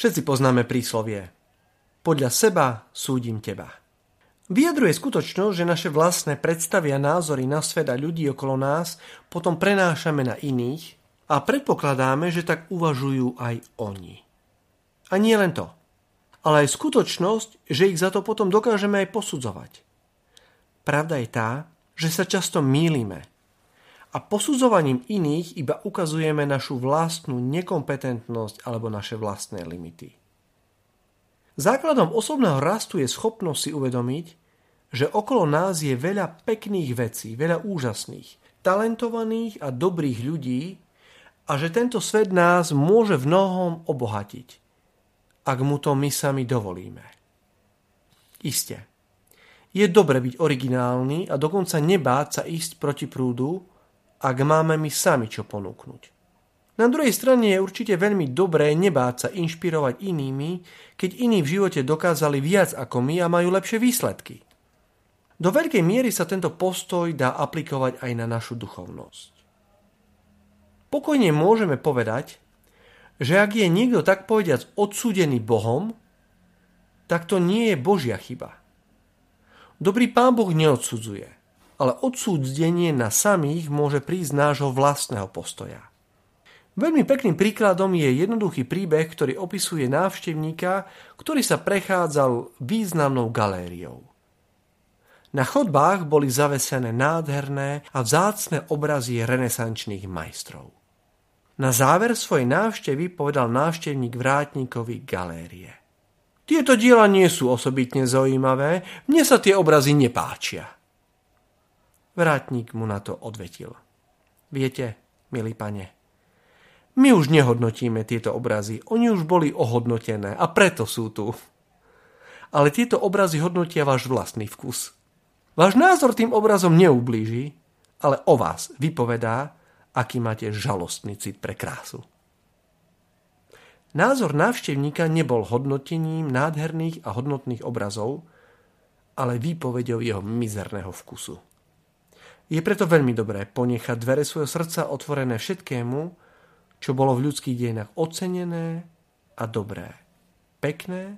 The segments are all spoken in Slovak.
Všetci poznáme príslovie. Podľa seba súdim teba. Vyjadruje skutočnosť, že naše vlastné predstavy a názory na svet a ľudí okolo nás potom prenášame na iných a predpokladáme, že tak uvažujú aj oni. A nie len to, ale aj skutočnosť, že ich za to potom dokážeme aj posudzovať. Pravda je tá, že sa často mýlime a posudzovaním iných iba ukazujeme našu vlastnú nekompetentnosť alebo naše vlastné limity. Základom osobného rastu je schopnosť si uvedomiť, že okolo nás je veľa pekných vecí, veľa úžasných, talentovaných a dobrých ľudí a že tento svet nás môže v mnohom obohatiť, ak mu to my sami dovolíme. Isté. Je dobre byť originálny a dokonca nebáť sa ísť proti prúdu, ak máme my sami čo ponúknuť. Na druhej strane je určite veľmi dobré nebáť sa inšpirovať inými, keď iní v živote dokázali viac ako my a majú lepšie výsledky. Do veľkej miery sa tento postoj dá aplikovať aj na našu duchovnosť. Pokojne môžeme povedať, že ak je niekto tak povediac odsúdený Bohom, tak to nie je Božia chyba. Dobrý pán Boh neodsudzuje ale odsúdenie na samých môže prísť nášho vlastného postoja. Veľmi pekným príkladom je jednoduchý príbeh, ktorý opisuje návštevníka, ktorý sa prechádzal významnou galériou. Na chodbách boli zavesené nádherné a vzácne obrazy renesančných majstrov. Na záver svojej návštevy povedal návštevník vrátníkovi galérie. Tieto diela nie sú osobitne zaujímavé, mne sa tie obrazy nepáčia. Vrátnik mu na to odvetil. Viete, milý pane, my už nehodnotíme tieto obrazy, oni už boli ohodnotené a preto sú tu. Ale tieto obrazy hodnotia váš vlastný vkus. Váš názor tým obrazom neublíži, ale o vás vypovedá, aký máte žalostný cit pre krásu. Názor návštevníka nebol hodnotením nádherných a hodnotných obrazov, ale výpovedou jeho mizerného vkusu. Je preto veľmi dobré ponechať dvere svojho srdca otvorené všetkému, čo bolo v ľudských dejinách ocenené a dobré, pekné,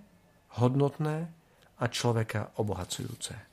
hodnotné a človeka obohacujúce.